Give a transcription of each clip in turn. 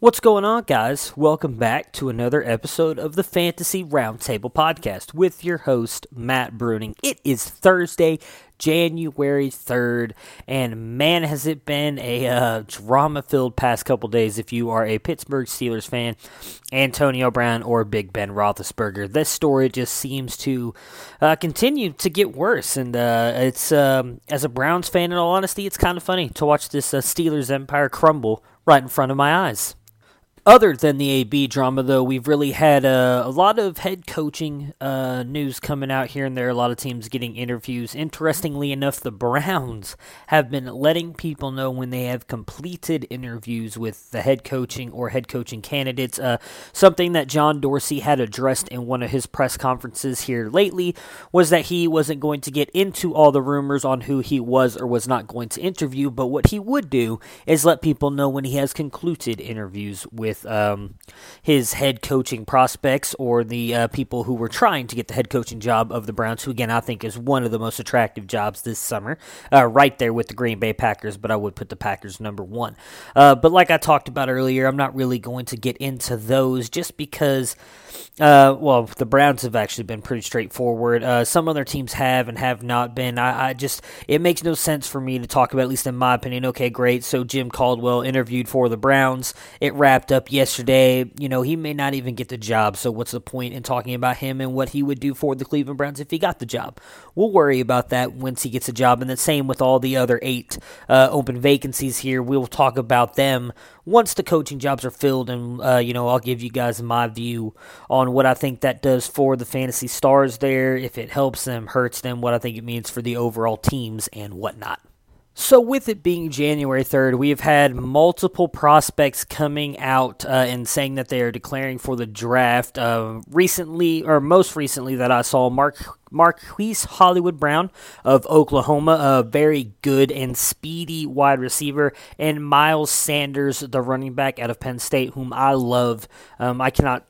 What's going on, guys? Welcome back to another episode of the Fantasy Roundtable Podcast with your host, Matt Bruning. It is Thursday, January 3rd, and man, has it been a uh, drama filled past couple days if you are a Pittsburgh Steelers fan, Antonio Brown, or Big Ben Roethlisberger. This story just seems to uh, continue to get worse, and uh, it's, um, as a Browns fan, in all honesty, it's kind of funny to watch this uh, Steelers empire crumble right in front of my eyes. Other than the AB drama, though, we've really had uh, a lot of head coaching uh, news coming out here and there. A lot of teams getting interviews. Interestingly enough, the Browns have been letting people know when they have completed interviews with the head coaching or head coaching candidates. Uh, something that John Dorsey had addressed in one of his press conferences here lately was that he wasn't going to get into all the rumors on who he was or was not going to interview, but what he would do is let people know when he has concluded interviews with with um, his head coaching prospects or the uh, people who were trying to get the head coaching job of the Browns, who again I think is one of the most attractive jobs this summer, uh, right there with the Green Bay Packers. But I would put the Packers number one. Uh, but like I talked about earlier, I'm not really going to get into those just because. Uh, well, the Browns have actually been pretty straightforward. Uh, some other teams have and have not been. I, I, just it makes no sense for me to talk about, at least in my opinion. Okay, great. So Jim Caldwell interviewed for the Browns. It wrapped up yesterday. You know, he may not even get the job. So what's the point in talking about him and what he would do for the Cleveland Browns if he got the job? We'll worry about that once he gets a job. And the same with all the other eight uh, open vacancies here. We'll talk about them once the coaching jobs are filled, and uh, you know, I'll give you guys my view on what I think that does for the fantasy stars there, if it helps them, hurts them, what I think it means for the overall teams, and whatnot. So, with it being January 3rd, we have had multiple prospects coming out uh, and saying that they are declaring for the draft. Uh, recently, or most recently, that I saw, Mark Marquise Hollywood Brown of Oklahoma, a very good and speedy wide receiver, and Miles Sanders, the running back out of Penn State, whom I love. Um, I cannot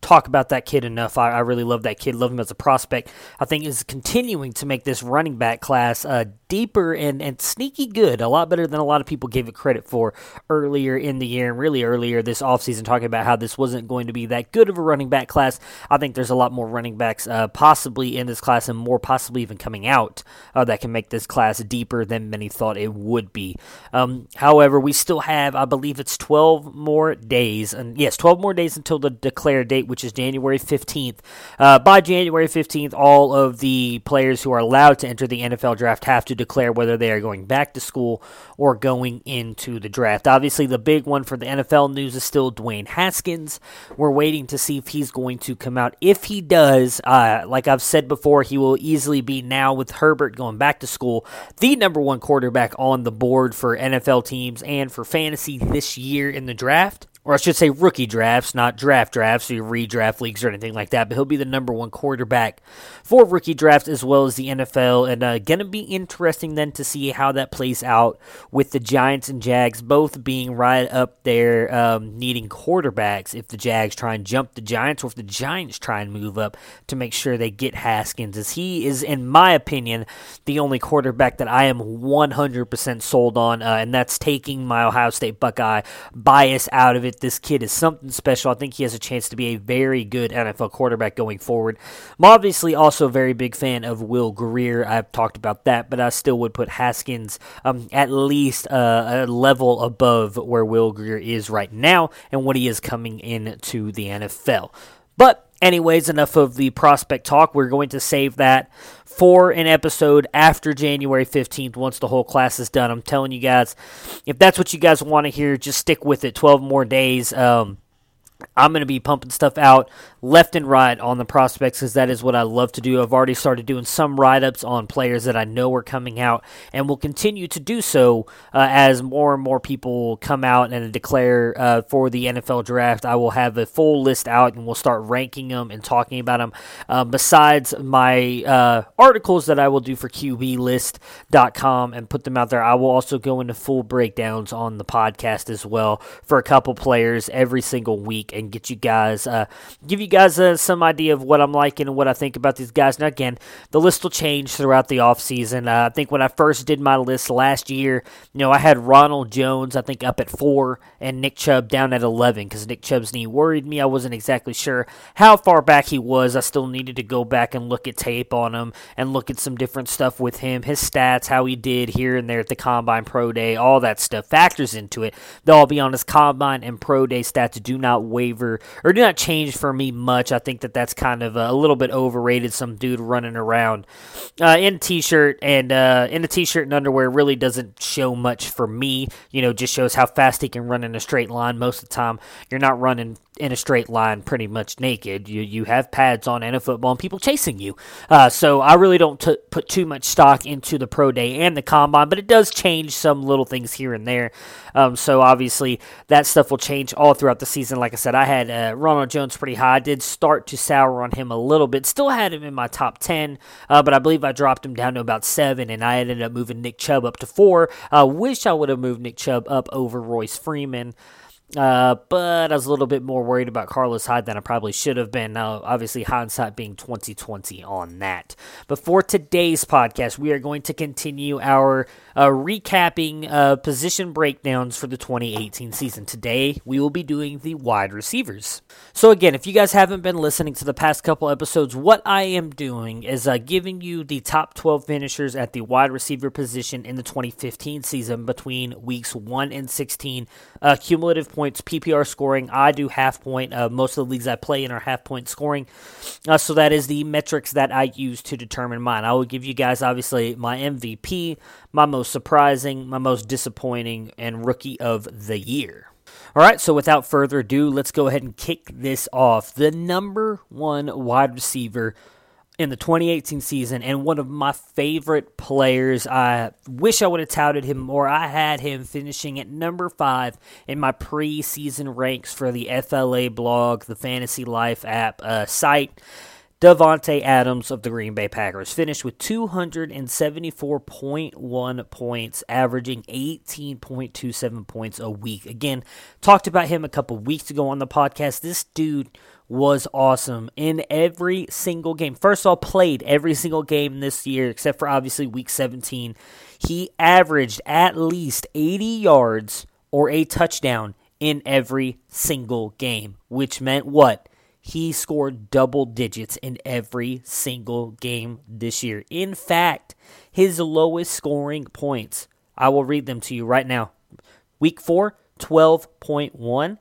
talk about that kid enough. I, I, really love that kid. Love him as a prospect. I think is continuing to make this running back class uh, deeper and, and sneaky good. A lot better than a lot of people gave it credit for earlier in the year and really earlier this offseason, talking about how this wasn't going to be that good of a running back class. I think there's a lot more running backs uh, possibly in this class and more possibly even coming out uh, that can make this class deeper than many thought it would be. Um, however, we still have, I believe it's 12 more days, and yes, 12 more days until the declared date which is January 15th. Uh, by January 15th, all of the players who are allowed to enter the NFL draft have to declare whether they are going back to school or going into the draft. Obviously, the big one for the NFL news is still Dwayne Haskins. We're waiting to see if he's going to come out. If he does, uh, like I've said before, he will easily be now with Herbert going back to school, the number one quarterback on the board for NFL teams and for fantasy this year in the draft or I should say rookie drafts, not draft drafts or redraft leagues or anything like that. But he'll be the number one quarterback for rookie drafts as well as the NFL. And uh, going to be interesting then to see how that plays out with the Giants and Jags both being right up there um, needing quarterbacks. If the Jags try and jump the Giants or if the Giants try and move up to make sure they get Haskins, as he is, in my opinion, the only quarterback that I am 100% sold on, uh, and that's taking my Ohio State Buckeye bias out of it this kid is something special. I think he has a chance to be a very good NFL quarterback going forward. I'm obviously also a very big fan of Will Grier. I've talked about that, but I still would put Haskins um, at least uh, a level above where Will Grier is right now and what he is coming into the NFL. But Anyways, enough of the prospect talk. We're going to save that for an episode after January 15th once the whole class is done. I'm telling you guys, if that's what you guys want to hear, just stick with it. 12 more days. Um, I'm going to be pumping stuff out left and right on the prospects because that is what I love to do. I've already started doing some write ups on players that I know are coming out and will continue to do so uh, as more and more people come out and declare uh, for the NFL draft. I will have a full list out and we'll start ranking them and talking about them. Um, besides my uh, articles that I will do for QBList.com and put them out there, I will also go into full breakdowns on the podcast as well for a couple players every single week and get you guys, uh, give you guys uh, some idea of what I'm liking and what I think about these guys. Now, again, the list will change throughout the offseason. Uh, I think when I first did my list last year, you know, I had Ronald Jones, I think, up at four and Nick Chubb down at 11 because Nick Chubb's knee worried me. I wasn't exactly sure how far back he was. I still needed to go back and look at tape on him and look at some different stuff with him, his stats, how he did here and there at the Combine Pro Day, all that stuff factors into it. They'll all be on his Combine and Pro Day stats do not waver or do not change for me much. I think that that's kind of a, little bit overrated. Some dude running around uh, in a t-shirt and uh, in a t-shirt and underwear really doesn't show much for me. You know, just shows how fast he can run in a straight line. Most of the time, you're not running in a straight line pretty much naked. You you have pads on and a football and people chasing you. Uh, so I really don't t- put too much stock into the pro day and the combine, but it does change some little things here and there. Um, so obviously that stuff will change all throughout the season. Like I said, I had uh, Ronald Jones pretty high. I did start to sour on him a little bit. Still had him in my top ten, uh, but I believe I dropped him down to about seven, and I ended up moving Nick Chubb up to four. I wish I would have moved Nick Chubb up over Royce Freeman. Uh, but I was a little bit more worried about Carlos Hyde than I probably should have been. Now, obviously, hindsight being 2020 on that. But for today's podcast, we are going to continue our uh, recapping uh, position breakdowns for the 2018 season. Today, we will be doing the wide receivers. So, again, if you guys haven't been listening to the past couple episodes, what I am doing is uh, giving you the top 12 finishers at the wide receiver position in the 2015 season between weeks 1 and 16. Uh, cumulative points, PPR scoring. I do half point. Uh, most of the leagues I play in are half point scoring. Uh, so, that is the metrics that I use to determine mine. I will give you guys, obviously, my MVP, my most surprising, my most disappointing, and rookie of the year. All right, so without further ado, let's go ahead and kick this off. The number one wide receiver in the 2018 season and one of my favorite players. I wish I would have touted him more. I had him finishing at number five in my preseason ranks for the FLA blog, the Fantasy Life app uh, site. Davante Adams of the Green Bay Packers finished with 274.1 points, averaging 18.27 points a week. Again, talked about him a couple weeks ago on the podcast. This dude was awesome in every single game. First of all, played every single game this year, except for obviously week 17. He averaged at least 80 yards or a touchdown in every single game, which meant what? he scored double digits in every single game this year. In fact, his lowest scoring points, I will read them to you right now. Week 4, 12.1.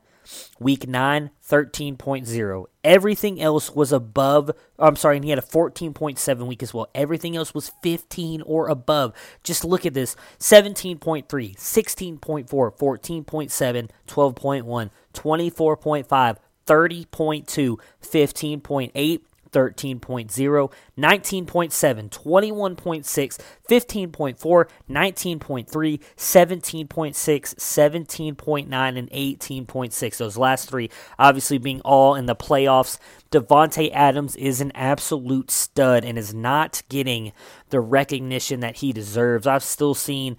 Week 9, 13.0. Everything else was above. I'm sorry, and he had a 14.7 week as well. Everything else was 15 or above. Just look at this 17.3, 16.4, 14.7, 12.1, 24.5, 30.2, 15.8, 13.0, 19.7, 21.6, 15.4, 19.3, 17.6, 17.9, and 18.6. Those last three obviously being all in the playoffs. Davante Adams is an absolute stud and is not getting the recognition that he deserves. I've still seen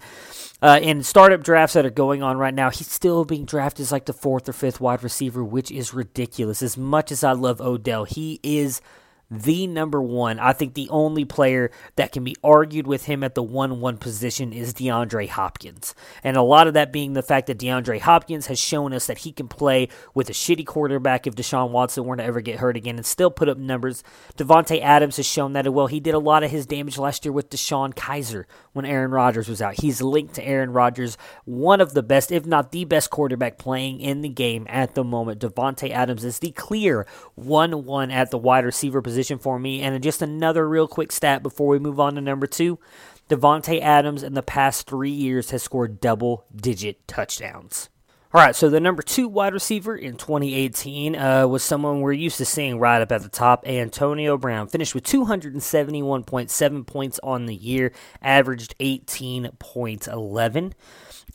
uh, in startup drafts that are going on right now, he's still being drafted as like the fourth or fifth wide receiver, which is ridiculous. As much as I love Odell, he is the number one. I think the only player that can be argued with him at the 1 1 position is DeAndre Hopkins. And a lot of that being the fact that DeAndre Hopkins has shown us that he can play with a shitty quarterback if Deshaun Watson were to ever get hurt again and still put up numbers. Davante Adams has shown that as well. He did a lot of his damage last year with DeShone Kizer when Aaron Rodgers was out. He's linked to Aaron Rodgers, one of the best, if not the best quarterback playing in the game at the moment. Davante Adams is the clear 1 1 at the wide receiver position position for me. And just another real quick stat before we move on to number two Davante Adams in the past three years has scored double digit touchdowns. All right, so the number two wide receiver in 2018 uh, was someone we're used to seeing right up at the top, Antonio Brown. Finished with 271.7 points on the year, averaged 18.11.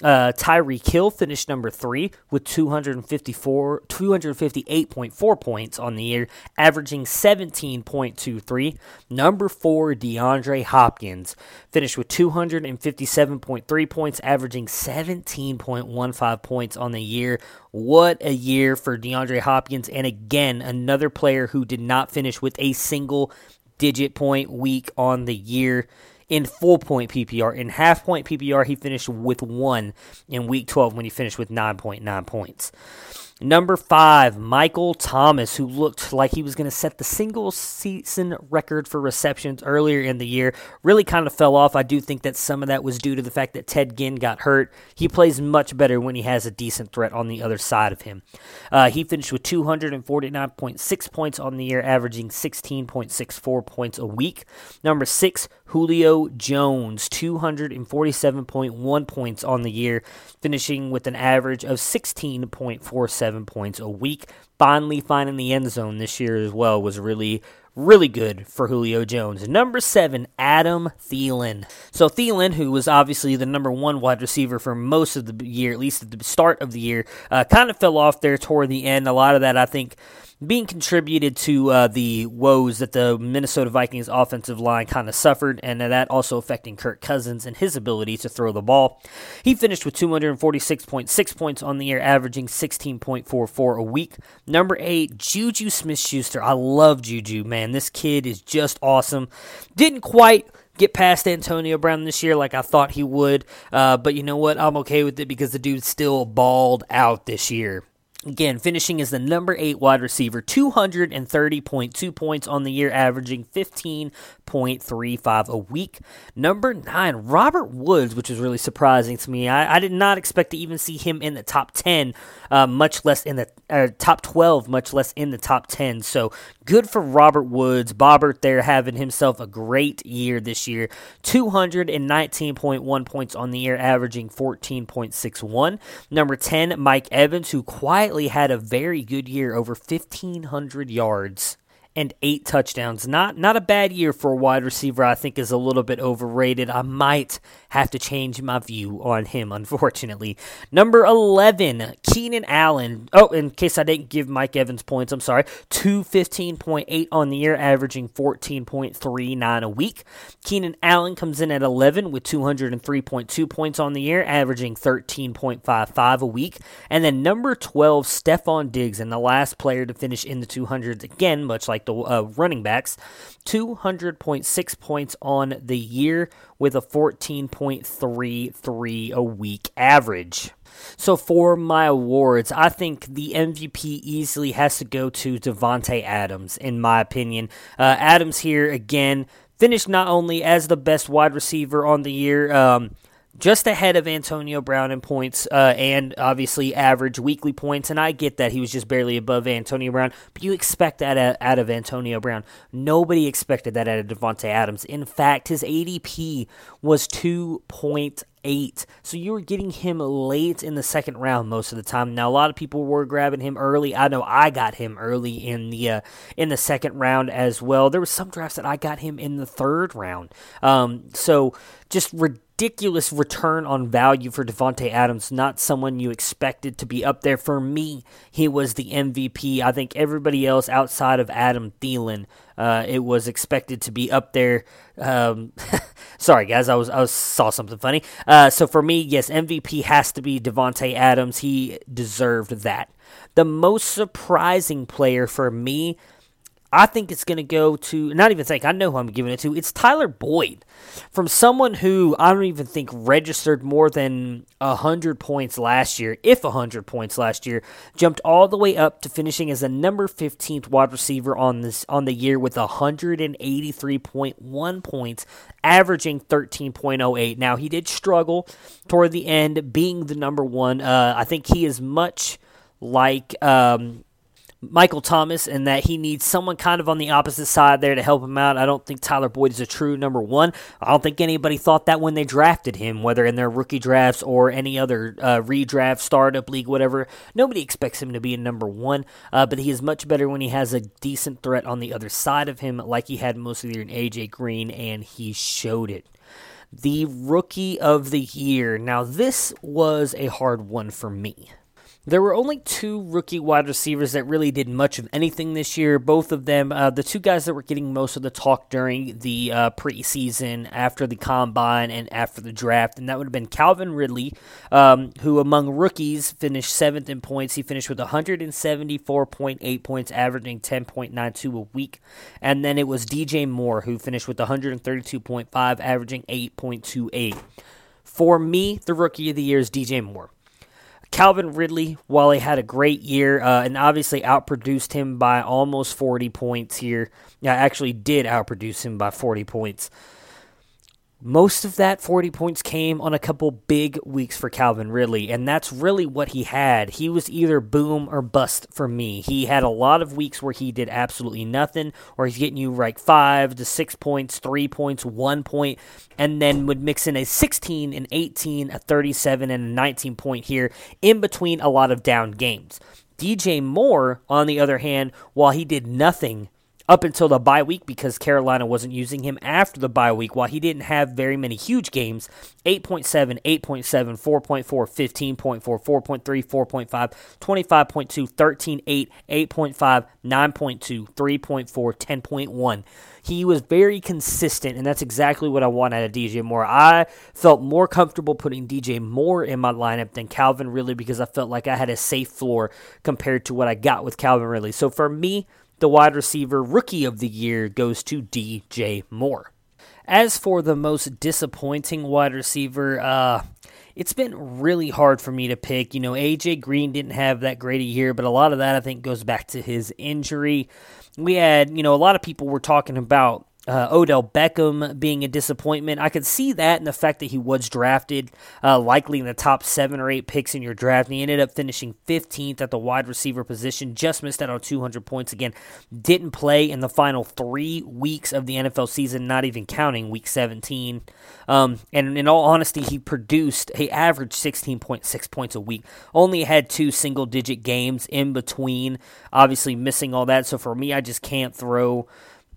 Uh, Tyreek Hill finished number three with 254, 258.4 points on the year, averaging 17.23. Number four, DeAndre Hopkins finished with 257.3 points, averaging 17.15 points on the year. What a year for DeAndre Hopkins. And again, another player who did not finish with a single digit point week on the year in full point PPR. In half point PPR, he finished with one in week 12 when he finished with 9.9 points. Number five, Michael Thomas, who looked like he was going to set the single season record for receptions earlier in the year, really kind of fell off. I do think that some of that was due to the fact that Ted Ginn got hurt. He plays much better when he has a decent threat on the other side of him. Uh, he finished with 249.6 points on the year, averaging 16.64 points a week. Number six, Julio Jones, 247.1 points on the year, finishing with an average of 16.47 points a week. Finally finding the end zone this year as well was really really good for Julio Jones. Number seven, Adam Thielen. So Thielen, who was obviously the number one wide receiver for most of the year, at least at the start of the year, uh, kind of fell off there toward the end. A lot of that, I think, being contributed to uh, the woes that the Minnesota Vikings offensive line kind of suffered, and that also affecting Kirk Cousins and his ability to throw the ball. He finished with 246.6 points on the year, averaging 16.44 a week. Number eight, Juju Smith Schuster. I love Juju, man. This kid is just awesome. Didn't quite get past Antonio Brown this year like I thought he would. Uh, but you know what? I'm okay with it because the dude still balled out this year. Again, finishing as the number eight wide receiver, 230.2 points on the year, averaging 15.35 a week. Number nine, Robert Woods, which is really surprising to me. I, I did not expect to even see him in the top 10, uh, much less in the uh, top 12, much less in the top 10. So good for Robert Woods. Bobbert there having himself a great year this year. 219.1 points on the year, averaging 14.61. Number 10, Mike Evans, who quietly had a very good year, over 1,500 yards and eight touchdowns. Not not a bad year for a wide receiver. I think is a little bit overrated. I might have to change my view on him, unfortunately. Number eleven, Keenan Allen. Oh, in case I didn't give Mike Evans points, I'm sorry. Two fifteen point eight on the year, averaging fourteen point three nine a week. Keenan Allen comes in at eleven with two hundred and three point two points on the year, averaging thirteen point five five a week. And then number twelve, Stefon Diggs, and the last player to finish in the two hundreds again, much like the uh, running backs, 200.6 points on the year with a 14.33 a week average. So for my awards, I think the MVP easily has to go to Davante Adams, in my opinion. Uh, Adams here again finished not only as the best wide receiver on the year. Um, just ahead of Antonio Brown in points uh, and obviously average weekly points. And I get that he was just barely above Antonio Brown, but you expect that out of Antonio Brown. Nobody expected that out of Davante Adams. In fact, his ADP was 2.8. So you were getting him late in the second round most of the time. Now a lot of people were grabbing him early. I know I got him early in the uh, in the second round as well. There was some drafts that I got him in the third round. Um, so just ridiculous ridiculous return on value for Davante Adams, not someone you expected to be up there. For me, he was the MVP. I think everybody else outside of Adam Thielen, uh, it was expected to be up there. Um, sorry, guys, I was I was, saw something funny. Uh, so for me, yes, MVP has to be Davante Adams. He deserved that. The most surprising player for me I think it's going to go to, not even think, I know who I'm giving it to. It's Tyler Boyd. From someone who I don't even think registered more than 100 points last year, if 100 points last year, jumped all the way up to finishing as a number 15th wide receiver on this on the year with 183.1 points, averaging 13.08. Now, he did struggle toward the end being the number one. Uh, I think he is much like. Um, Michael Thomas and that he needs someone kind of on the opposite side there to help him out. I don't think Tyler Boyd is a true number one. I don't think anybody thought that when they drafted him, whether in their rookie drafts or any other uh, redraft, startup league, whatever. Nobody expects him to be a number one, uh, but he is much better when he has a decent threat on the other side of him, like he had most of the year in AJ Green, and he showed it the rookie of the year. Now, this was a hard one for me. There were only two rookie wide receivers that really did much of anything this year. Both of them, uh, the two guys that were getting most of the talk during the uh, preseason, after the combine, and after the draft, and that would have been Calvin Ridley, um, who among rookies finished seventh in points. He finished with 174.8 points, averaging 10.92 a week. And then it was DJ Moore, who finished with 132.5, averaging 8.28. For me, the rookie of the year is DJ Moore. Calvin Ridley, while he had a great year uh, and obviously outproduced him by almost 40 points here, yeah, actually did outproduce him by 40 points. Most of that 40 points came on a couple big weeks for Calvin Ridley, and that's really what he had. He was either boom or bust for me. He had a lot of weeks where he did absolutely nothing, or he's getting you like five to six points, three points, one point, and then would mix in a 16, an 18, a 37, and a 19 point here in between a lot of down games. DJ Moore, on the other hand, while he did nothing up until the bye week because Carolina wasn't using him after the bye week. While he didn't have very many huge games 8.7, 8.7, 4.4, 15.4, 4.3, 4.5, 25.2, 13.8, 8.5, 9.2, 3.4, 10.1. He was very consistent, and that's exactly what I want out of DJ Moore. I felt more comfortable putting DJ Moore in my lineup than Calvin Ridley because I felt like I had a safe floor compared to what I got with Calvin Ridley. So for me, the wide receiver rookie of the year goes to DJ Moore. As for the most disappointing wide receiver, uh, it's been really hard for me to pick. You know, AJ Green didn't have that great a year, but a lot of that I think goes back to his injury. We had, you know, a lot of people were talking about uh, Odell Beckham being a disappointment. I could see that in the fact that he was drafted uh, likely in the top seven or eight picks in your draft. And he ended up finishing 15th at the wide receiver position, just missed out on 200 points again. Didn't play in the final three weeks of the NFL season, not even counting week 17. Um, and in all honesty, he produced, he averaged 16.6 points a week. Only had two single digit games in between, obviously missing all that. So for me, I just can't throw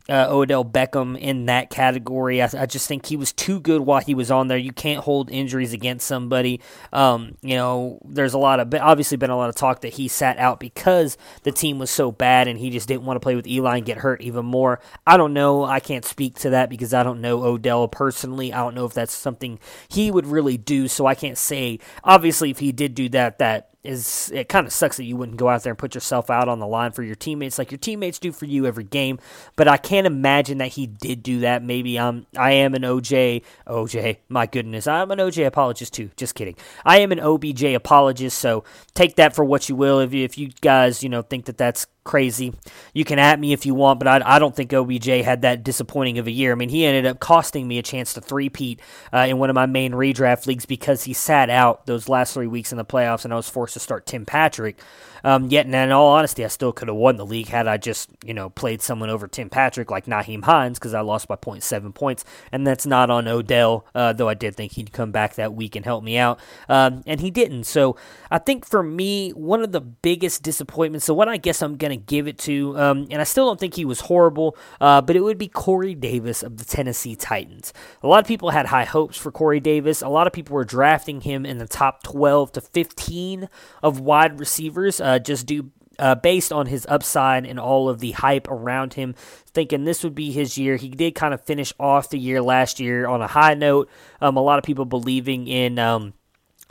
uh, Odell Beckham in that category. I, I, just think he was too good while he was on there. You can't hold injuries against somebody. Um, you know, there's a lot of obviously been a lot of talk that he sat out because the team was so bad and he just didn't want to play with Eli and get hurt even more. I don't know. I can't speak to that because I don't know Odell personally. I don't know if that's something he would really do. So I can't say. Obviously, if he did do that, that is it kind of sucks that you wouldn't go out there and put yourself out on the line for your teammates like your teammates do for you every game. But I can't imagine that he did do that. Maybe I'm I am an OJ OJ. My goodness, I'm an OJ apologist too. Just kidding. I am an OBJ apologist. So take that for what you will. If you, if you guys you know think that that's crazy. You can at me if you want, but I, I don't think OBJ had that disappointing of a year. I mean, he ended up costing me a chance to three-peat uh, in one of my main redraft leagues because he sat out those last three weeks in the playoffs, and I was forced to start Tim Patrick. Um, yet, in all honesty, I still could have won the league had I just, you know, played someone over Tim Patrick like Nyheim Hines because I lost by 0.7 points, and that's not on Odell, uh, though I did think he'd come back that week and help me out, um, and he didn't. So I think for me, one of the biggest disappointments, so what I guess I'm going to give it to, um, and I still don't think he was horrible, uh, but it would be Corey Davis of the Tennessee Titans. A lot of people had high hopes for Corey Davis. A lot of people were drafting him in the top 12 to 15 of wide receivers uh, just due uh, based on his upside and all of the hype around him, thinking this would be his year. He did kind of finish off the year last year on a high note. Um, a lot of people believing in um,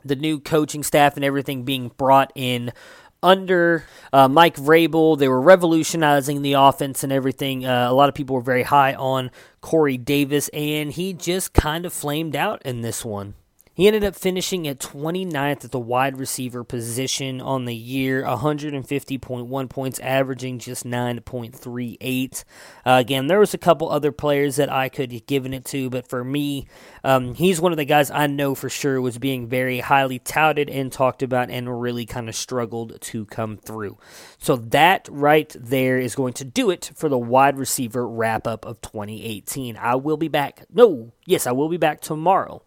the new coaching staff and everything being brought in under uh, Mike Vrabel. They were revolutionizing the offense and everything. Uh, a lot of people were very high on Corey Davis, and he just kind of flamed out in this one. He ended up finishing at 29th at the wide receiver position on the year, 150.1 points, averaging just 9.38. Uh, again, there was a couple other players that I could have given it to, but for me, um, he's one of the guys I know for sure was being very highly touted and talked about and really kind of struggled to come through. So that right there is going to do it for the wide receiver wrap up of 2018. I will be back. No, yes, I will be back tomorrow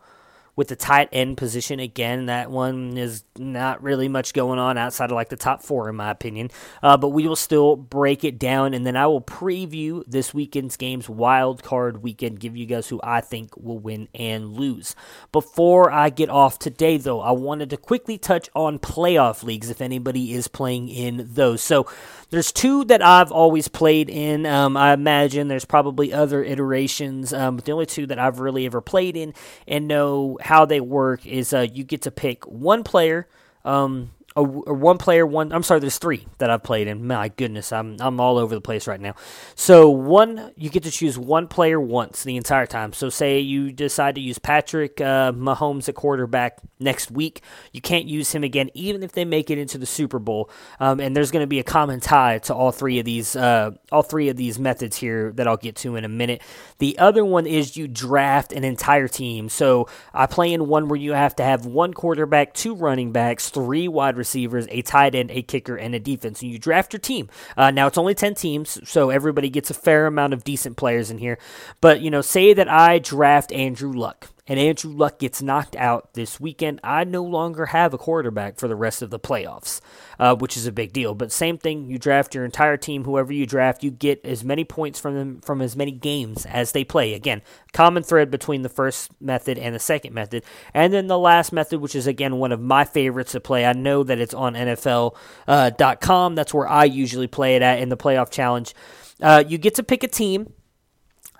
with the tight end position again. That one is not really much going on outside of like the top four, in my opinion. Uh, but we will still break it down, and then I will preview this weekend's games, wild card weekend, give you guys who I think will win and lose. Before I get off today, though, I wanted to quickly touch on playoff leagues if anybody is playing in those. So there's two that I've always played in. Um, I imagine there's probably other iterations, um, but the only two that I've really ever played in and know how they work is uh, you get to pick one player. Um, a, a, one player, one. I'm sorry, there's three that I've played in. My goodness, I'm I'm all over the place right now. So one, you get to choose one player once the entire time. So say you decide to use Patrick uh, Mahomes at quarterback next week, you can't use him again, even if they make it into the Super Bowl. Um, and there's going to be a common tie to all three of these uh, all three of these methods here that I'll get to in a minute. The other one is you draft an entire team. So I play in one where you have to have one quarterback, two running backs, three wide receivers, a tight end, a kicker, and a defense. And you draft your team. Uh, now it's only 10 teams, so everybody gets a fair amount of decent players in here. But, you know, say that I draft Andrew Luck and Andrew Luck gets knocked out this weekend, I no longer have a quarterback for the rest of the playoffs, uh, which is a big deal. But same thing, you draft your entire team, whoever you draft, you get as many points from them from as many games as they play. Again, common thread between the first method and the second method. And then the last method, which is again one of my favorites to play. I know that it's on NFL.com. Uh, That's where I usually play it at in the playoff challenge. Uh, you get to pick a team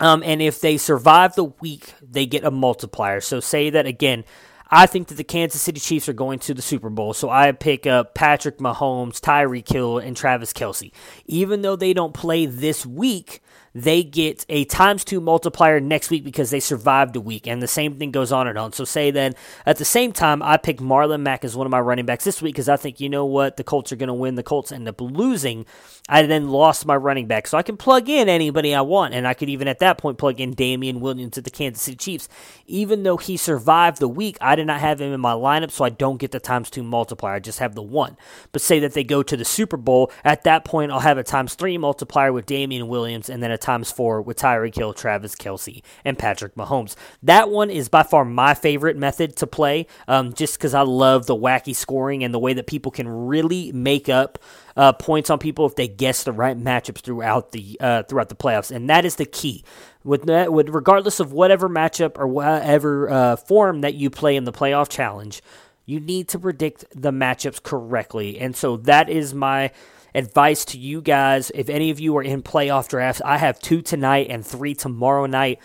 um, and if they survive the week, they get a multiplier. So say that again. I think that the Kansas City Chiefs are going to the Super Bowl, so I pick up Patrick Mahomes, Tyreek Hill, and Travis Kelce. Even though they don't play this week, they get a times two multiplier next week because they survived a week, and the same thing goes on and on. So, say then at the same time, I pick Marlon Mack as one of my running backs this week because I think, you know what, the Colts are going to win. The Colts end up losing. I then lost my running back. So, I can plug in anybody I want, and I could even at that point plug in Damien Williams at the Kansas City Chiefs. Even though he survived the week, I did not have him in my lineup, so I don't get the times two multiplier. I just have the one. But say that they go to the Super Bowl, at that point, I'll have a times three multiplier with Damien Williams and then a times four with Tyreek Hill, Travis Kelce, and Patrick Mahomes. That one is by far my favorite method to play, um, just because I love the wacky scoring and the way that people can really make up uh, points on people if they guess the right matchups throughout the uh, throughout the playoffs, and that is the key. With that, with regardless of whatever matchup or whatever uh, form that you play in the playoff challenge, you need to predict the matchups correctly, and so that is my advice to you guys. If any of you are in playoff drafts, I have two tonight and three tomorrow night.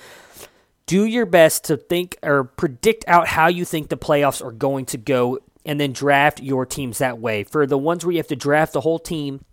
Do your best to think or predict out how you think the playoffs are going to go and then draft your teams that way. For the ones where you have to draft the whole team,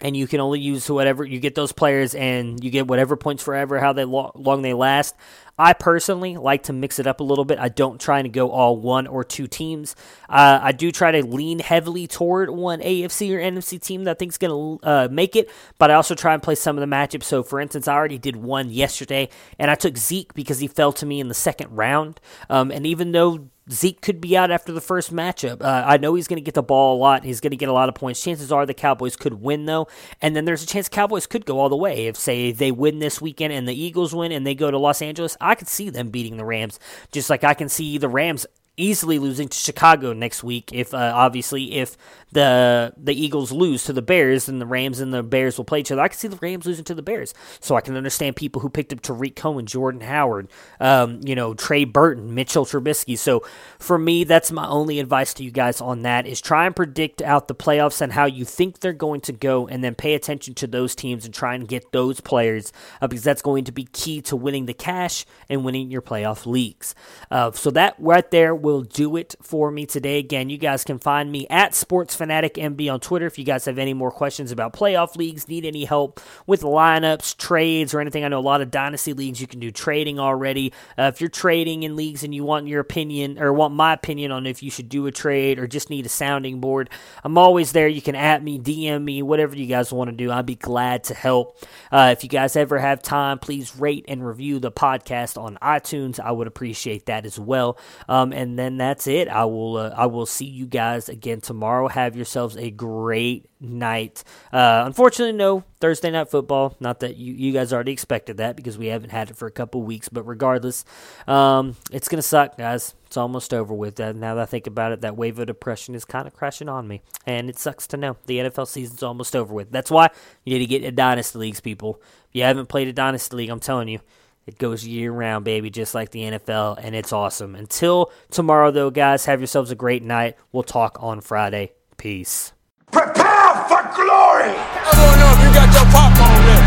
and you can only use whatever you get those players and you get whatever points forever how they lo- long they last I personally like to mix it up a little bit. I don't try to go all one or two teams. Uh, I do try to lean heavily toward one AFC or NFC team that I think is going to uh, make it, but I also try and play some of the matchups. So, for instance, I already did one yesterday, and I took Zeke because he fell to me in the second round. Um, and even though Zeke could be out after the first matchup. Uh, I know he's going to get the ball a lot. He's going to get a lot of points. Chances are the Cowboys could win, though. And then there's a chance Cowboys could go all the way. If, say, they win this weekend and the Eagles win and they go to Los Angeles, I could see them beating the Rams. Just like I can see the Rams easily losing to Chicago next week. If uh, obviously if the the Eagles lose to the Bears and the Rams and the Bears will play each other, I can see the Rams losing to the Bears. So I can understand people who picked up Tarik Cohen, Jordan Howard, um, you know Trey Burton, Mitchell Trubisky. So for me, that's my only advice to you guys on that is try and predict out the playoffs and how you think they're going to go, and then pay attention to those teams and try and get those players uh, because that's going to be key to winning the cash and winning your playoff leagues. Uh, so that right there will do it for me today. Again, you guys can find me at Sports Fanatic MB on Twitter if you guys have any more questions about playoff leagues, need any help with lineups, trades, or anything. I know a lot of dynasty leagues you can do trading already. Uh, if you're trading in leagues and you want your opinion or want my opinion on if you should do a trade or just need a sounding board, I'm always there. You can at me, DM me, whatever you guys want to do. I'd be glad to help. Uh, if you guys ever have time, please rate and review the podcast on iTunes. I would appreciate that as well. Um, and then that's it. I will uh, I will see you guys again tomorrow. Have yourselves a great night. Uh, unfortunately, no Thursday night football. Not that you, you guys already expected that because we haven't had it for a couple weeks. But regardless, um, it's gonna suck, guys. It's almost over with. That now that I think about it, that wave of depression is kind of crashing on me, and it sucks to know the NFL season's almost over with. That's why you need to get a dynasty leagues, people. If you haven't played a dynasty league, I'm telling you it goes year round, baby, just like the NFL, and it's awesome. Until tomorrow, though, guys, have yourselves a great night. We'll talk on Friday. Peace. Prepare for glory! I don't know if you got your popcorn ready.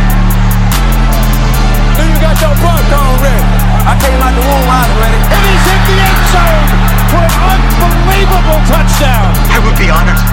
Do you got your popcorn ready? I came out the womb, I was ready. And he's hit the end zone for an unbelievable touchdown. I would be honored